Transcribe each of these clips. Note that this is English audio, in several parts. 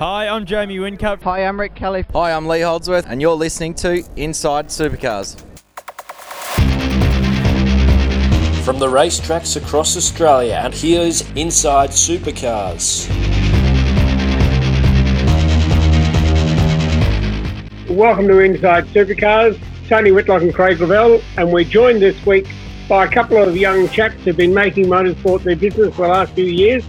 Hi, I'm Jamie Whincup. Hi, I'm Rick Kelly. Hi, I'm Lee Holdsworth, and you're listening to Inside Supercars. From the racetracks across Australia, and here's Inside Supercars. Welcome to Inside Supercars. Tony Whitlock and Craig Lavelle, and we're joined this week by a couple of young chaps who've been making motorsport their business for the last few years,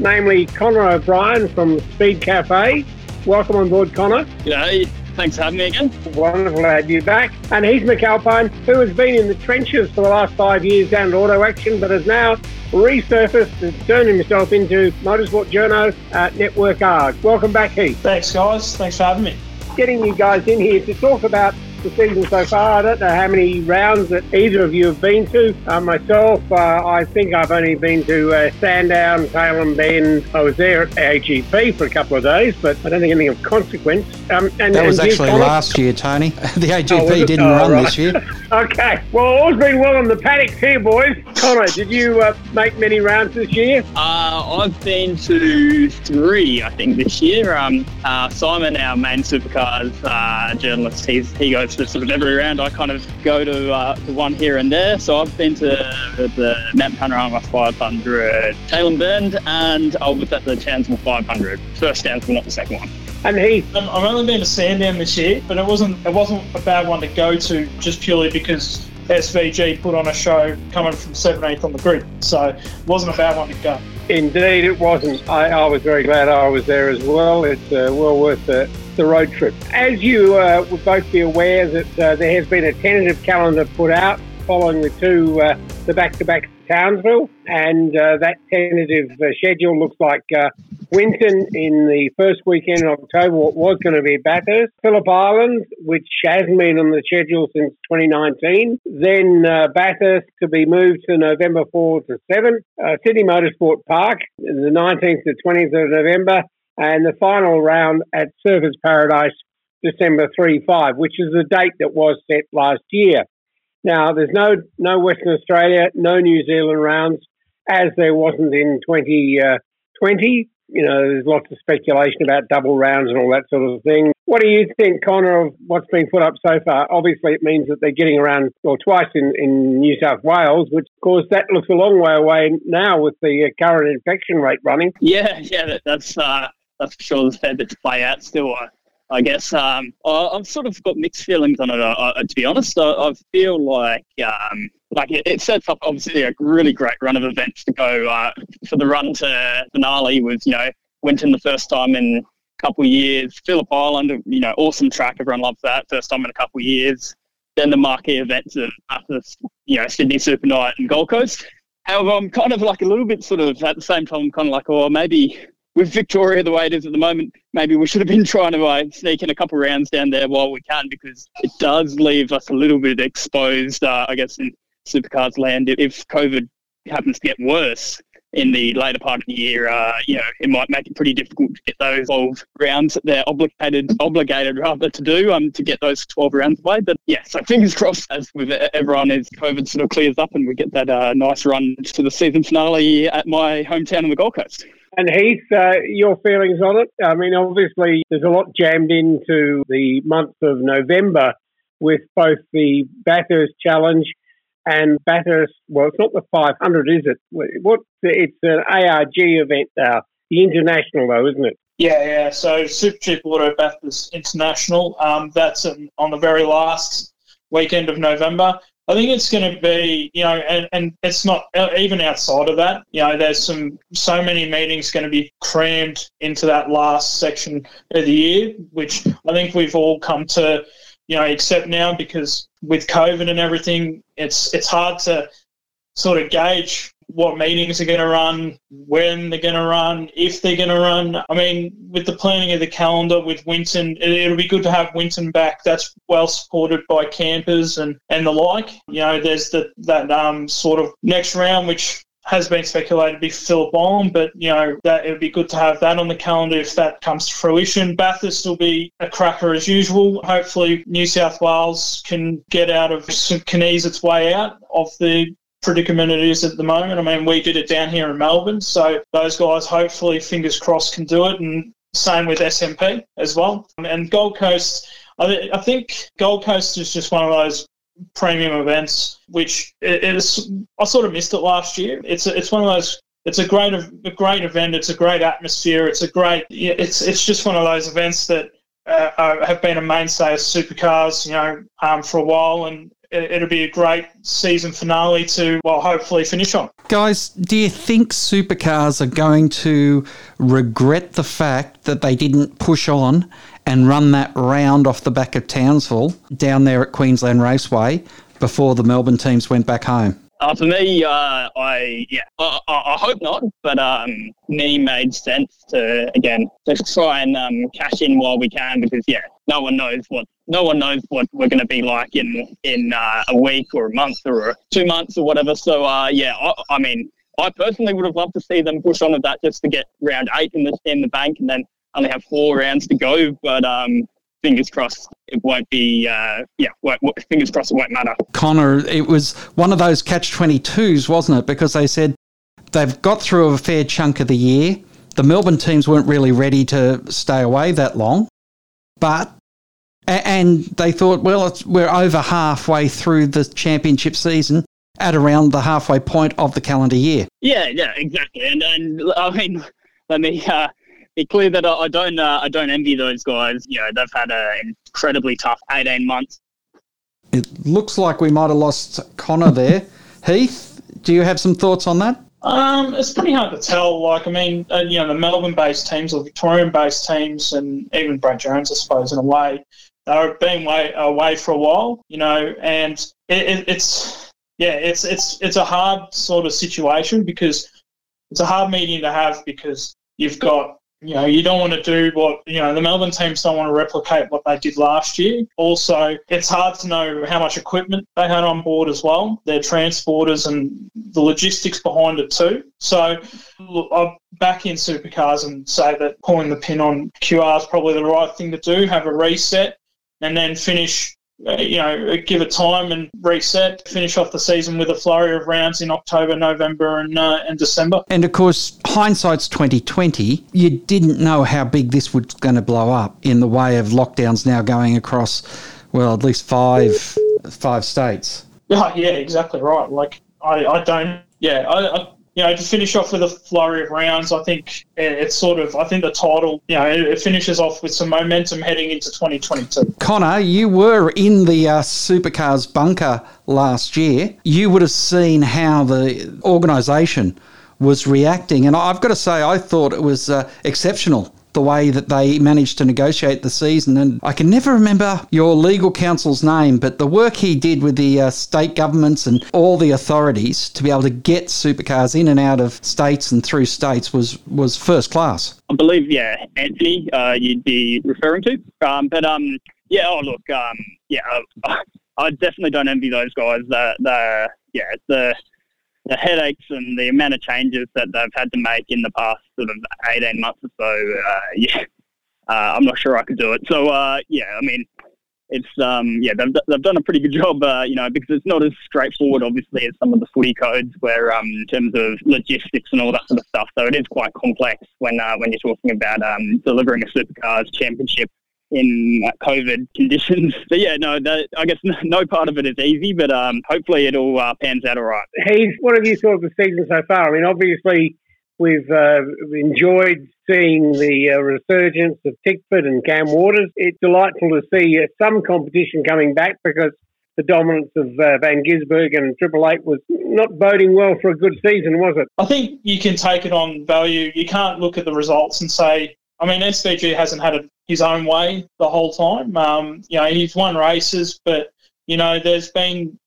namely Connor O'Brien from Speed Cafe. Welcome on board, Connor. G'day. Thanks for having me again. Wonderful to have you back. And Heath McAlpine, who has been in the trenches for the last five years down at Auto Action, but has now resurfaced and turned himself into Motorsport Journo at Network R. Welcome back, Heath. Thanks, guys. Thanks for having me. Getting you guys in here to talk about the season so far. I don't know how many rounds that either of you have been to. Uh, myself, uh, I think I've only been to uh, Sandown, Tailem Bend. I was there at AGP for a couple of days, but I don't think anything of consequence. Um, and, that was and actually last year, Tony. The AGP oh, didn't oh, run right. this year. okay. Well, all's been well on the paddocks here, boys. Connor, did you uh, make many rounds this year? Uh, I've been to three, I think, this year. Um, uh, Simon, our main supercars uh, journalist, he's, he goes to sort of every round. I kind of go to, uh, to one here and there. So I've been to the Mount Panorama 500, Tailem Bend, and I was at the Townsville 500. First Townsville, not the second one. And he, um, I've only been to Sandown this year, but it wasn't it wasn't a bad one to go to just purely because SVG put on a show coming from 17th on the grid, so it wasn't a bad one to go. Indeed, it wasn't. I, I was very glad I was there as well. It's uh, well worth the, the road trip. As you uh, would both be aware, that uh, there has been a tentative calendar put out following the two uh, the back-to-back Townsville, and uh, that tentative uh, schedule looks like Winton in the first weekend in October, what was going to be Bathurst, Phillip Island, which hasn't been on the schedule since 2019, then uh, Bathurst to be moved to November 4 to 7, uh, Sydney Motorsport Park, the 19th to 20th of November, and the final round at Surfers Paradise, December 3 5, which is the date that was set last year. Now, there's no, no Western Australia, no New Zealand rounds, as there wasn't in 2020. Uh, you know, there's lots of speculation about double rounds and all that sort of thing. What do you think, Connor, of what's been put up so far? Obviously, it means that they're getting around, or twice in, in New South Wales, which, of course, that looks a long way away now with the uh, current infection rate running. Yeah, yeah, that's uh, that's for sure. There's a fair bit to play out still. Uh, I guess um, I, have sort of got mixed feelings on it. Uh, uh to be honest, I, I feel like um, like it, it, sets up obviously a really great run of events to go uh, for the run to finale with you know Winton the first time in a couple of years, Phillip Island, you know, awesome track, everyone loves that, first time in a couple of years. Then the marquee events of you know Sydney Super Night and Gold Coast. However, I'm kind of like a little bit sort of at the same time, I'm kind of like, oh, maybe with Victoria the way it is at the moment, maybe we should have been trying to uh, sneak in a couple rounds down there while we can because it does leave us a little bit exposed, uh, I guess, in supercars land if COVID happens to get worse in the later part of the year, uh, you know, it might make it pretty difficult to get those 12 rounds that they're obligated, obligated rather to do, um, to get those 12 rounds away. But yeah, so fingers crossed as with everyone as COVID sort of clears up and we get that uh, nice run to the season finale at my hometown on the Gold Coast. And Heath, uh, your feelings on it? I mean, obviously, there's a lot jammed into the month of November with both the Bathurst Challenge and Bathurst. Well, it's not the 500, is it? What? It's an ARG event now. The international, though, isn't it? Yeah, yeah. So Supercheap Auto Bathurst International. Um, that's on the very last weekend of November. I think it's going to be, you know, and, and it's not uh, even outside of that. You know, there's some so many meetings going to be crammed into that last section of the year, which I think we've all come to, you know, accept now because with COVID and everything, it's it's hard to sort of gauge what meetings are going to run, when they're going to run, if they're going to run. I mean, with the planning of the calendar with Winton, it, it'll be good to have Winton back. That's well supported by campers and, and the like. You know, there's the, that um, sort of next round, which has been speculated to be Phillip Island, but you know that it would be good to have that on the calendar if that comes to fruition. Bathurst will be a cracker as usual. Hopefully, New South Wales can get out of can ease its way out of the predicament it is at the moment. I mean, we did it down here in Melbourne, so those guys hopefully, fingers crossed, can do it. And same with SMP as well. And Gold Coast, I, think Gold Coast is just one of those premium events, which it, is. I sort of missed it last year. It's a, it's one of those. It's a great a great event. It's a great atmosphere. It's a great. It's it's just one of those events that uh, uh have been a mainstay of supercars, you know, um, for a while, and it'll be a great season finale to, well, hopefully finish on. Guys, do you think supercars are going to regret the fact that they didn't push on and run that round off the back of Townsville down there at Queensland Raceway before the Melbourne teams went back home? Uh, for me, uh, I yeah, I, I, hope not. But um, me made sense to again to try and um, cash in while we can because yeah, no one knows what no one knows what we're going to be like in in uh, a week or a month or two months or whatever. So uh, yeah, I, I, mean, I personally would have loved to see them push on with that just to get round eight in the in the bank and then only have four rounds to go. But um, fingers crossed it won't be uh, yeah won't, fingers crossed it won't matter connor it was one of those catch 22s wasn't it because they said they've got through a fair chunk of the year the melbourne teams weren't really ready to stay away that long but and they thought well we're over halfway through the championship season at around the halfway point of the calendar year yeah yeah exactly and, and i mean let me uh, be clear that I don't uh, I don't envy those guys. You know, they've had an incredibly tough 18 months. It looks like we might have lost Connor there. Heath, do you have some thoughts on that? Um, it's pretty hard to tell. Like, I mean, uh, you know, the Melbourne-based teams or Victorian-based teams, and even Brad Jones, I suppose, in a way, they've been way, away uh, for a while. You know, and it, it, it's yeah, it's it's it's a hard sort of situation because it's a hard meeting to have because you've got you know, you don't want to do what, you know, the Melbourne teams don't want to replicate what they did last year. Also, it's hard to know how much equipment they had on board as well, their transporters and the logistics behind it too. So, look, I'll back in supercars and say that pulling the pin on QR is probably the right thing to do, have a reset and then finish uh, you know, give it time and reset, finish off the season with a flurry of rounds in October, November, and uh, and December. And of course, hindsight's twenty twenty. You didn't know how big this was going to blow up in the way of lockdowns now going across, well, at least five five states. Yeah, yeah, exactly right. Like I, I don't. Yeah, I, I you know, to finish off with a flurry of rounds, I think it's sort of, I think the title, you know, it finishes off with some momentum heading into 2022. Connor, you were in the uh, supercars bunker last year. You would have seen how the organisation was reacting. And I've got to say, I thought it was uh, exceptional the way that they managed to negotiate the season. And I can never remember your legal counsel's name, but the work he did with the uh, state governments and all the authorities to be able to get supercars in and out of states and through states was was first class. I believe, yeah, Anthony, uh, you'd be referring to. Um, but um, yeah, oh look, um, yeah, I definitely don't envy those guys. The yeah, the the headaches and the amount of changes that they've had to make in the past sort of 18 months or so, uh, yeah, uh, I'm not sure I could do it. So, uh, yeah, I mean, it's, um, yeah, they've, they've done a pretty good job, uh, you know, because it's not as straightforward, obviously, as some of the footy codes where, um, in terms of logistics and all that sort of stuff. So it is quite complex when, uh, when you're talking about um, delivering a supercars championship in COVID conditions. But yeah, no, that, I guess no part of it is easy, but um, hopefully it all uh, pans out all right. Heath, what have you thought of the season so far? I mean, obviously we've uh, enjoyed seeing the uh, resurgence of Tickford and Cam Waters. It's delightful to see uh, some competition coming back because the dominance of uh, Van Gisbergen and Triple Eight was not boding well for a good season, was it? I think you can take it on value. You can't look at the results and say, I mean, SVG hasn't had a, his own way the whole time. Um, you know, he's won races, but you know, there's been,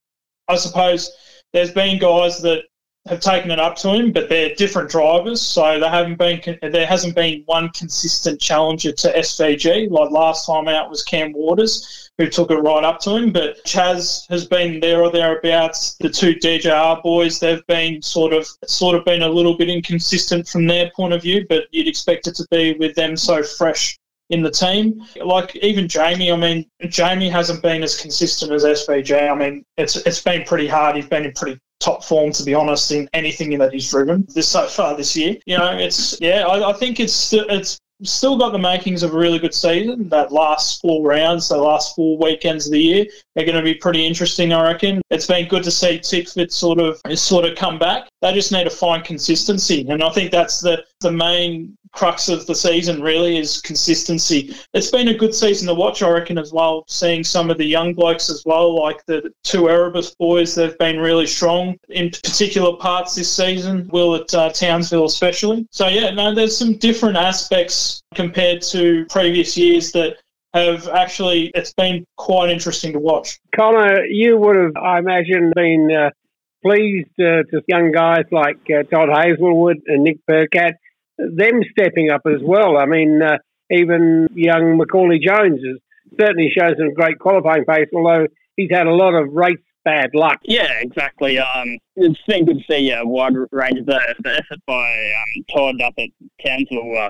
I suppose, there's been guys that have taken it up to him, but they're different drivers, so they haven't been. There hasn't been one consistent challenger to SVG. Like last time out was Cam Waters, who took it right up to him. But Chaz has been there or thereabouts. The two DJR boys, they've been sort of sort of been a little bit inconsistent from their point of view, but you'd expect it to be with them so fresh in the team. Like even Jamie, I mean, Jamie hasn't been as consistent as SVG. I mean, it's it's been pretty hard. He's been in pretty top form, to be honest, in anything that he's driven this so far this year. You know, it's yeah, I, I think it's it's still got the makings of a really good season. That last four rounds, the last four weekends of the year, are going to be pretty interesting. I reckon it's been good to see Tickford sort of sort of come back. They just need to find consistency, and I think that's the the main crux of the season really is consistency. It's been a good season to watch, I reckon, as well. Seeing some of the young blokes as well, like the two Erebus boys, they've been really strong in particular parts this season. Will at uh, Townsville especially. So yeah, no, there's some different aspects compared to previous years that have actually it's been quite interesting to watch. Connor, you would have, I imagine, been uh, pleased uh, to young guys like uh, Todd Hazelwood and Nick Percat them stepping up as well. I mean, uh, even young Macaulay Jones has certainly shows some great qualifying pace, although he's had a lot of race bad luck. Yeah, exactly. Um, it's been good to see a wide range of the, the effort by um, Todd up at Townsville. Uh,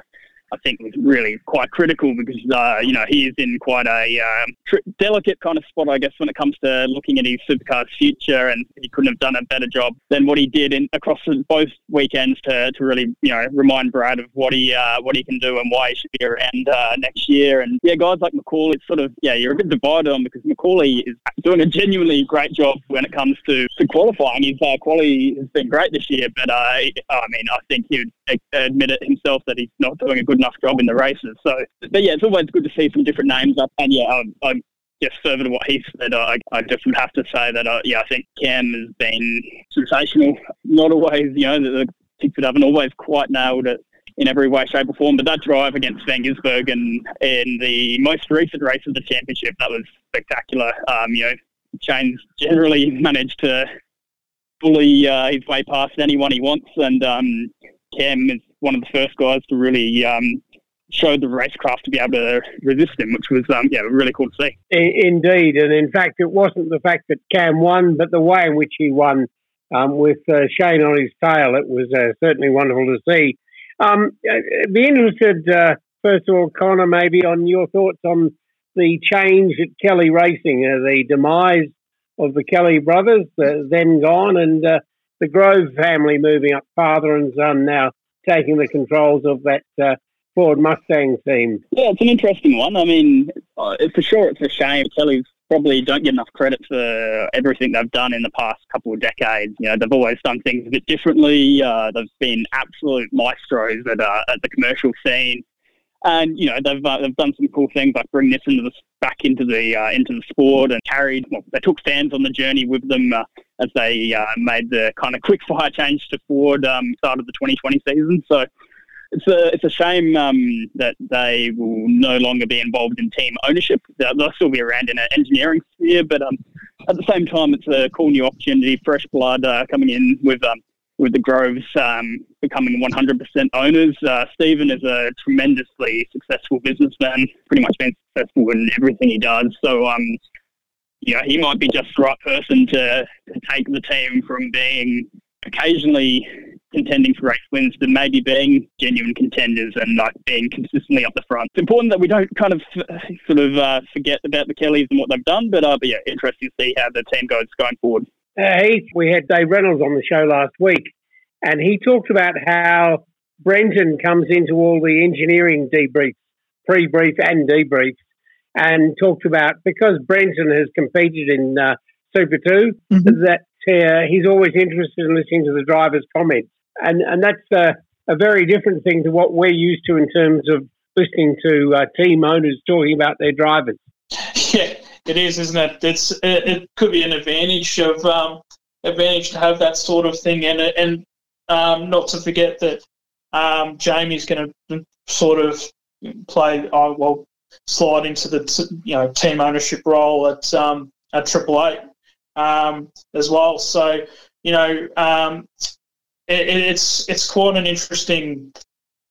I think was really quite critical because uh, you know he is in quite a um, tr- delicate kind of spot, I guess, when it comes to looking at his supercar's future, and he couldn't have done a better job than what he did in across both weekends to, to really you know remind Brad of what he uh, what he can do and why he should be around uh, next year. And yeah, guys like Macaulay, it's sort of yeah, you're a bit divided on because Macaulay is doing a genuinely great job when it comes to, to qualifying. His uh, quality has been great this year, but uh, I mean, I think he would admit it himself that he's not doing a good enough job in the races. So, but yeah, it's always good to see some different names up. And yeah, I'm, I'm just further to what he said, I, I just would have to say that, uh, yeah, I think Cam has been sensational. Not always, you know, the, the Tickford haven't always quite nailed it in every way, shape, or form. But that drive against Van Gisbergen and in the most recent race of the championship, that was spectacular. Um, you know, Shane's generally managed to bully uh, his way past anyone he wants, and um, Cam is one of the first guys to really um, showed the racecraft to be able to resist him, which was um, yeah really cool to see. Indeed, and in fact, it wasn't the fact that Cam won, but the way in which he won um, with uh, Shane on his tail. It was uh, certainly wonderful to see. Um, be interested, uh, first of all, Connor, maybe on your thoughts on the change at Kelly Racing, uh, the demise of the Kelly brothers, uh, then gone, and uh, the Grove family moving up, father and son now taking the controls of that Ford Mustang team. Yeah, it's an interesting one. I mean, uh, for sure, it's a shame. Kelly's probably don't get enough credit for everything they've done in the past couple of decades. You know, they've always done things a bit differently. Uh, they've been absolute maestros at, uh, at the commercial scene. And you know they've uh, they've done some cool things like bring this into the back into the uh, into the sport and carried. Well, they took fans on the journey with them uh, as they uh, made the kind of quick fire change to Ford um, start of the 2020 season. So it's a it's a shame um, that they will no longer be involved in team ownership. They'll, still be around in an engineering sphere, but um, at the same time, it's a cool new opportunity, fresh blood uh, coming in with um, with the Groves um, becoming 100% owners. Uh, Stephen is a tremendously successful businessman, pretty much been successful in everything he does. So, um, yeah, he might be just the right person to, to take the team from being occasionally contending for race wins to maybe being genuine contenders and like being consistently up the front. It's important that we don't kind of sort of uh, forget about the Kellys and what they've done, but, uh, but yeah, interesting to see how the team goes going forward. Uh, Heath, we had Dave Reynolds on the show last week, and he talked about how Brenton comes into all the engineering debriefs, pre-brief and debriefs, and talked about because Brenton has competed in uh, Super 2, mm-hmm. that uh, he's always interested in listening to the driver's comments and and that's a, a, very different thing to what we're used to in terms of listening to uh, team owners talking about their drivers. Yeah, it is, isn't it? It's it, it could be an advantage of um, advantage to have that sort of thing, and and um, not to forget that um, Jamie's going to sort of play uh, well slide into the you know team ownership role at um, at Triple Eight um, as well. So you know, um, it, it's it's quite an interesting,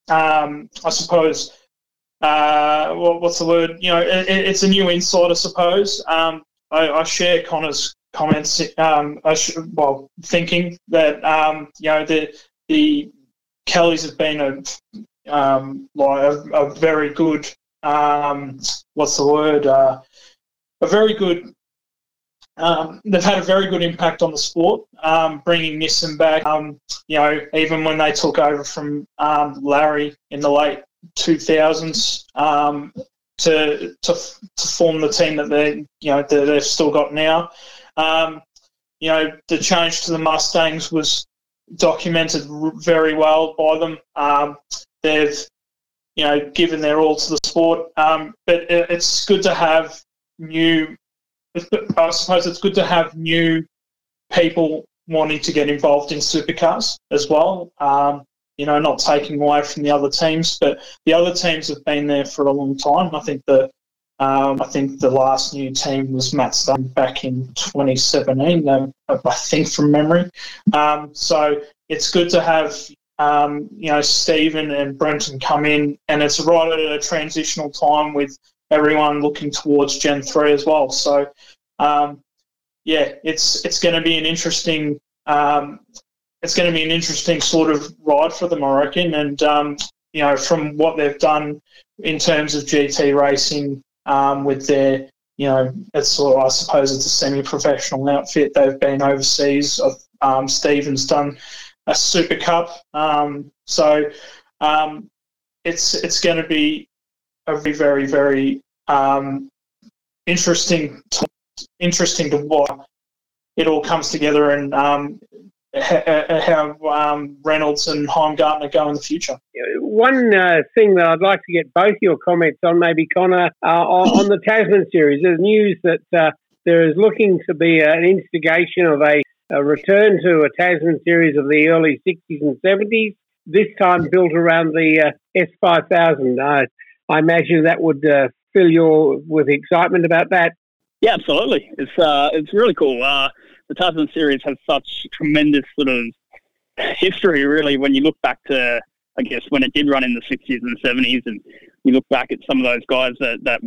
um, I suppose. Uh, what, what's the word? You know, it, it's a new insight, I suppose. Um, I, I, share Connor's comments. Um, sh- well, thinking that um, you know the the Kellys have been a um, like a, a very good um, what's the word? Uh, a very good um, they've had a very good impact on the sport, um, bringing Nissan back. Um, you know, even when they took over from um, Larry in the late 2000s um, to, to to form the team that they you know that they've still got now. Um, you know, the change to the Mustangs was documented very well by them. they've you know given their all to the sport, but it's good to have new I suppose it's good to have new people wanting to get involved in supercars as well. Um, you know, not taking away from the other teams, but the other teams have been there for a long time. I think the um, I think the last new team was Matt Stone back in 2017. Um, I think from memory. Um, so it's good to have um, you know Stephen and Brenton come in, and it's right at a transitional time with everyone looking towards Gen three as well. So, um, yeah, it's it's going to be an interesting um, it's going to be an interesting sort of ride for them, I reckon. And um, you know, from what they've done in terms of GT racing um, with their you know, it's sort of, I suppose it's a semi-professional outfit. They've been overseas. Um, Stephen's done a Super Cup, um, so um, it's it's going to be a very, very, very um, interesting, to, interesting to watch. It all comes together and how um, Reynolds and Heimgartner go in the future. One uh, thing that I'd like to get both your comments on, maybe Connor, uh, on, the Tasman series. There's news that uh, there is looking to be an instigation of a, a, return to a Tasman series of the early 60s and 70s, this time built around the uh, S5000. Uh, I imagine that would uh, fill you with excitement about that. Yeah, absolutely. It's uh, it's really cool. The Tasman series has such tremendous sort of history, really. When you look back to, I guess, when it did run in the sixties and seventies, and you look back at some of those guys that that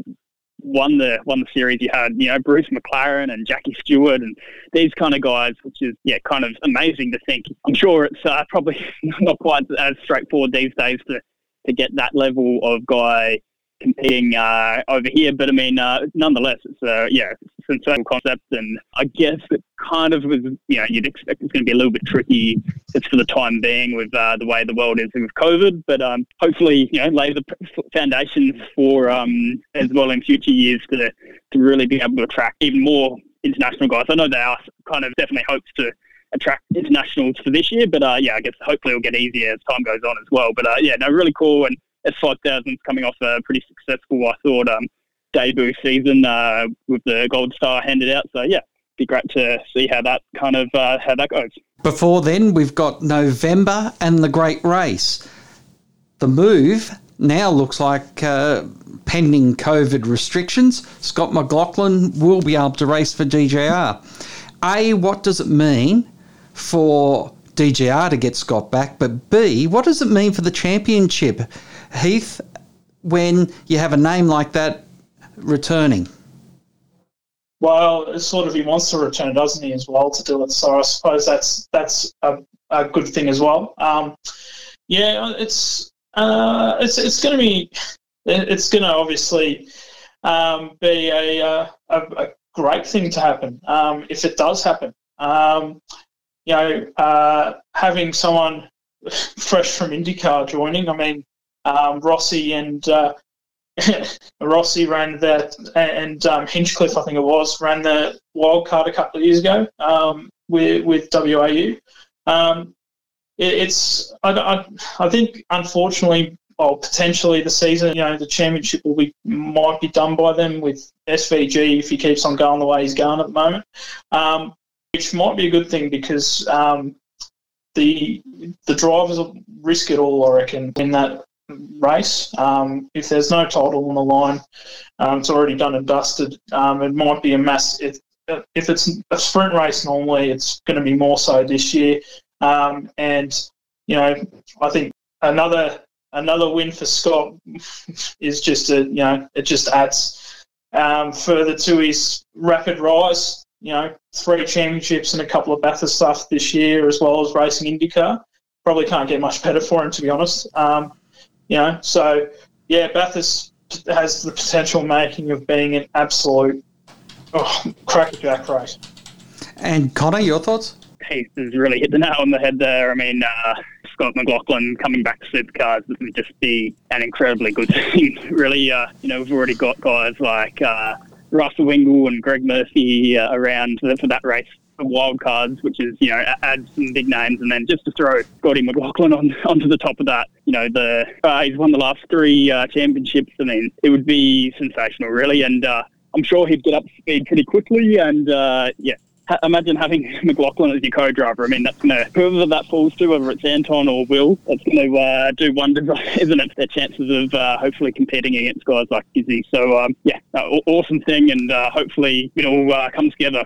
won the won the series. You had you know Bruce McLaren and Jackie Stewart and these kind of guys, which is yeah kind of amazing to think. I'm sure it's uh, probably not quite as straightforward these days to to get that level of guy competing uh, over here. But I mean, uh, nonetheless, it's a yeah, it's a sensational concept, and I guess it kind of was you know you'd expect it's going to be a little bit tricky just for the time being with uh, the way the world is with COVID. But um, hopefully, you know, lay the foundations for um, as well in future years to to really be able to attract even more international guys. I know they are kind of definitely hopes to attract internationals for this year. But uh, yeah, I guess hopefully it'll get easier as time goes on as well. But uh, yeah, no, really cool. And S5000 coming off a pretty successful, I thought, um, debut season uh, with the Gold Star handed out. So yeah, be great to see how that kind of uh, how that goes. Before then, we've got November and the Great Race. The move now looks like uh, pending COVID restrictions. Scott McLaughlin will be able to race for DJR. A, what does it mean for DJR to get Scott back? But B, what does it mean for the championship? Heath, when you have a name like that returning? Well, it's sort of he wants to return, doesn't he, as well to do it? So I suppose that's that's a, a good thing as well. Um, yeah, it's uh, it's it's going to be it's going to obviously um, be a, uh, a, a, great thing to happen um, if it does happen. Um, you know, uh, having someone fresh from IndyCar joining, I mean, um, Rossi and uh, Rossi ran that, and um, Hinchcliffe, I think it was, ran the wild card a couple of years ago um, with with WAU. Um, it, it's I, I, I, think unfortunately, well, potentially the season, you know, the championship will be might be done by them with SVG if he keeps on going the way he's going at the moment, um, which might be a good thing because um, the the drivers risk it all, I reckon, in that race. Um, if there's no title on the line, um, it's already done and dusted. Um, it might be a mass. If, if it's a sprint race, normally it's going to be more so this year. Um, and you know, I think another another win for Scott is just a you know it just adds um, further to his rapid rise. You know, three championships and a couple of Bathurst stuff this year, as well as racing IndyCar. Probably can't get much better for him, to be honest. Um, you know, so yeah, Bathurst has the potential making of being an absolute oh, crackerjack race. And Connor, your thoughts? He has really hit the nail on the head there. I mean, uh, Scott McLaughlin coming back to supercars would just be an incredibly good thing. really, uh, you know, we've already got guys like uh, Russell Ingall and Greg Murphy uh, around for, for that race for wild cards, which is you know add some big names, and then just to throw Scotty McLaughlin on onto the top of that, you know the uh, he's won the last three uh, championships. I mean, it would be sensational, really, and uh, I'm sure he'd get up to speed pretty quickly. And uh, yeah, ha- imagine having McLaughlin as your co-driver. I mean, that's going to whoever that falls to, whether it's Anton or Will, that's going to uh, do wonders, isn't it? Their chances of uh, hopefully competing against guys like Izzy. So um, yeah, awesome thing, and uh, hopefully it all uh, comes together.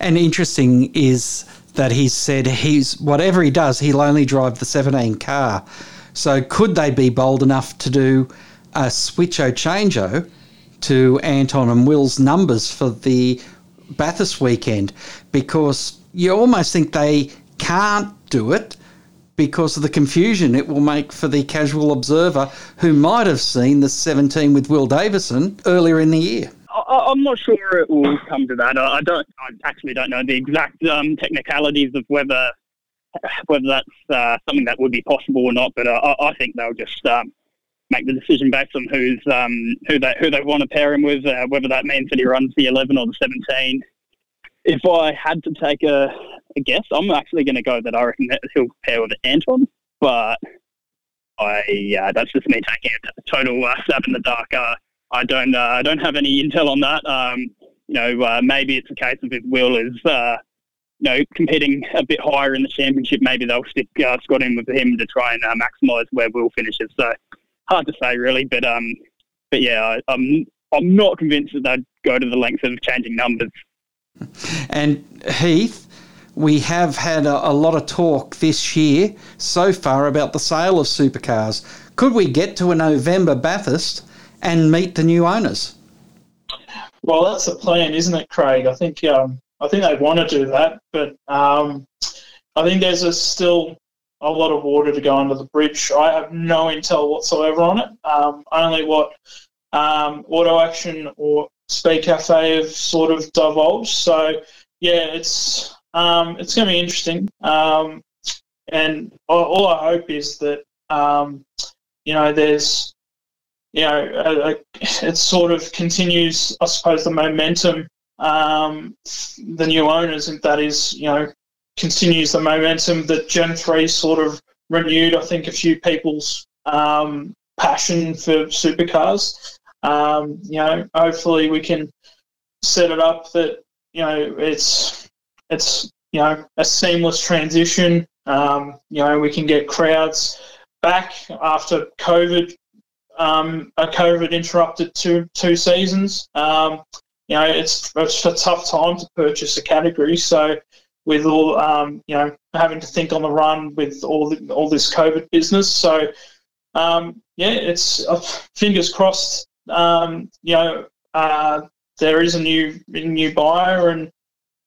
And interesting is that he said he's whatever he does, he'll only drive the 17 car. So could they be bold enough to do a switcho changeo to Anton and Will's numbers for the Bathurst weekend because you almost think they can't do it because of the confusion it will make for the casual observer who might have seen the 17 with Will Davison earlier in the year. I, am not sure it will come to that. I, don't. I actually don't know the exact um, technicalities of whether whether that's uh, something that would be possible or not. But I, I, think they'll just um, make the decision based on who's um, who they who they want to pair him with, uh, whether that means that he runs the 11 or the 17. If I had to take a, a guess, I'm actually going to go that I reckon that he'll pair with Anton, but I uh, that's just me taking a total uh, stab in the dark. Uh, I don't uh, I don't have any intel on that. Um, you know, uh, maybe it's a case of if Will is uh, you know, competing a bit higher in the championship, maybe they'll stick uh, Scott in with him to try and uh, maximise where Will finishes. So hard to say really, but um, but yeah, I, I'm I'm not convinced that they'd go to the length of changing numbers. And Heath, we have had a, a, lot of talk this year so far about the sale of supercars. Could we get to a November Bathurst and meet the new owners? Well, that's the plan, isn't it, Craig? I think um, I think they want to do that, but um, I think there's a still a lot of water to go under the bridge. I have no intel whatsoever on it. Um, only what um, Auto Action or Speed Cafe have sort of divulged. So yeah, it's um, it's going to be interesting. Um, and all, I hope is that um, you know there's you know a, a, it sort of continues. I suppose the momentum. Um, the new owners, and that is, you know, continues the momentum that Gen 3 sort of renewed, I think, a few people's um, passion for supercars. Um, you know, hopefully we can set it up that, you know, it's, it's, you know, a seamless transition. Um, you know, we can get crowds back after COVID, um, a COVID interrupted two, two seasons. Um, you know, it's, it's a tough time to purchase a category. So, with all um, you know having to think on the run with all the, all this COVID business. So um, yeah, it's uh, fingers crossed. Um, you know, uh, there is a new new buyer and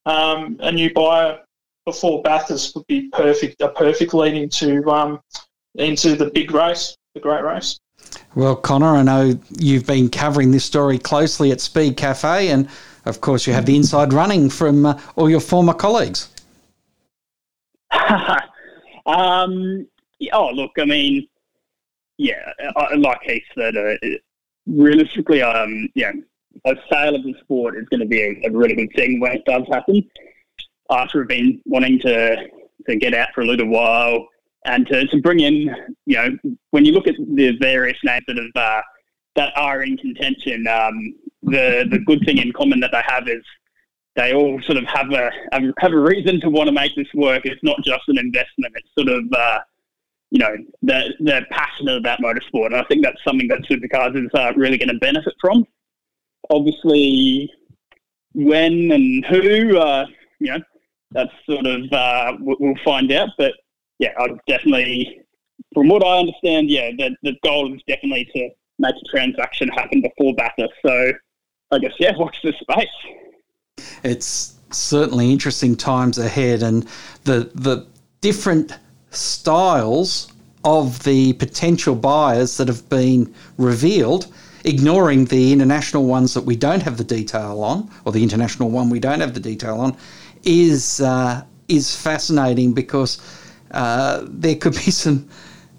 um, a new buyer before Bathurst would be perfect a perfect lead into um, into the big race, the great race. Well, Connor, I know you've been covering this story closely at Speed Cafe, and of course, you have the inside running from uh, all your former colleagues. um, oh, look, I mean, yeah, like he said, uh, realistically, um, yeah, a sale of the sport is going to be a, a, really good thing when it does happen. After we've been wanting to to get out for a little while and to, to bring in, you know, when you look at the various names that have uh, that are in contention, um, the the good thing in common that they have is they all sort of have a have a reason to want to make this work. It's not just an investment. It's sort of uh, you know they're, they're passionate about motorsport, and I think that's something that supercars is uh, really going to benefit from. Obviously, when and who, uh, you know, that's sort of uh, we'll find out. But yeah, I definitely, from what I understand, yeah, the, the goal is definitely to make a transaction happen before Bathurst. So I guess yeah, watch this space. It's certainly interesting times ahead, and the the different styles of the potential buyers that have been revealed, ignoring the international ones that we don't have the detail on, or the international one we don't have the detail on, is uh, is fascinating because uh, there could be some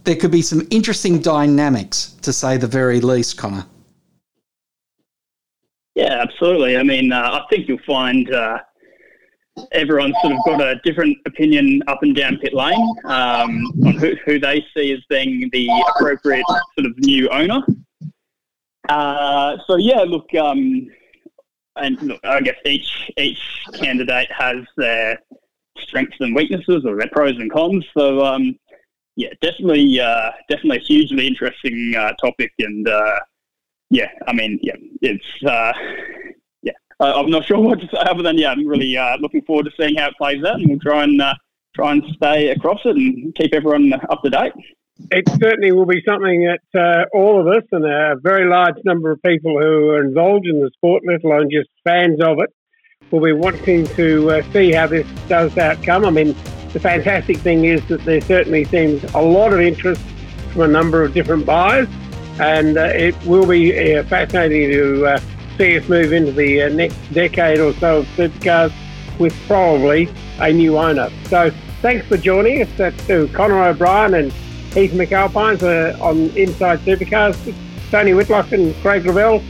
there could be some interesting dynamics, to say the very least, Connor. Yeah, absolutely. I mean, uh, I think you'll find uh, everyone's sort of got a different opinion up and down pit lane um, on who, who they see as being the appropriate sort of new owner. Uh, so yeah, look, um, and look, I guess each each candidate has their strengths and weaknesses, or their pros and cons. So um, yeah, definitely, uh, definitely a hugely interesting uh, topic, and uh, yeah, I mean, yeah, it's uh, yeah, I, am not sure what to say other than yeah, I'm really uh, looking forward to seeing how it plays out, and we'll try and uh, try and stay across it and keep everyone up to date. It certainly will be something that uh, all of us and a very large number of people who are involved in the sport, let alone just fans of it, will be wanting to uh, see how this does outcome. I mean, the fantastic thing is that there certainly seems a lot of interest from a number of different buyers and uh, it will be uh, fascinating to uh, see us move into the uh, next decade or so of supercars with probably a new owner. So thanks for joining us That's to Connor O'Brien and Heath McAlpine on Inside Supercars. Tony Whitlock and Craig Lavelle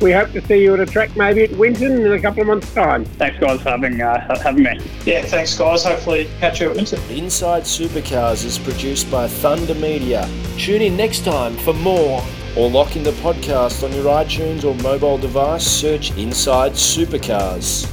we hope to see you at a track maybe at Winton in a couple of months' time. Thanks, guys, for having, uh, having me. Yeah, thanks, guys. Hopefully, catch you at Winton. Inside Supercars is produced by Thunder Media. Tune in next time for more, or lock in the podcast on your iTunes or mobile device. Search Inside Supercars.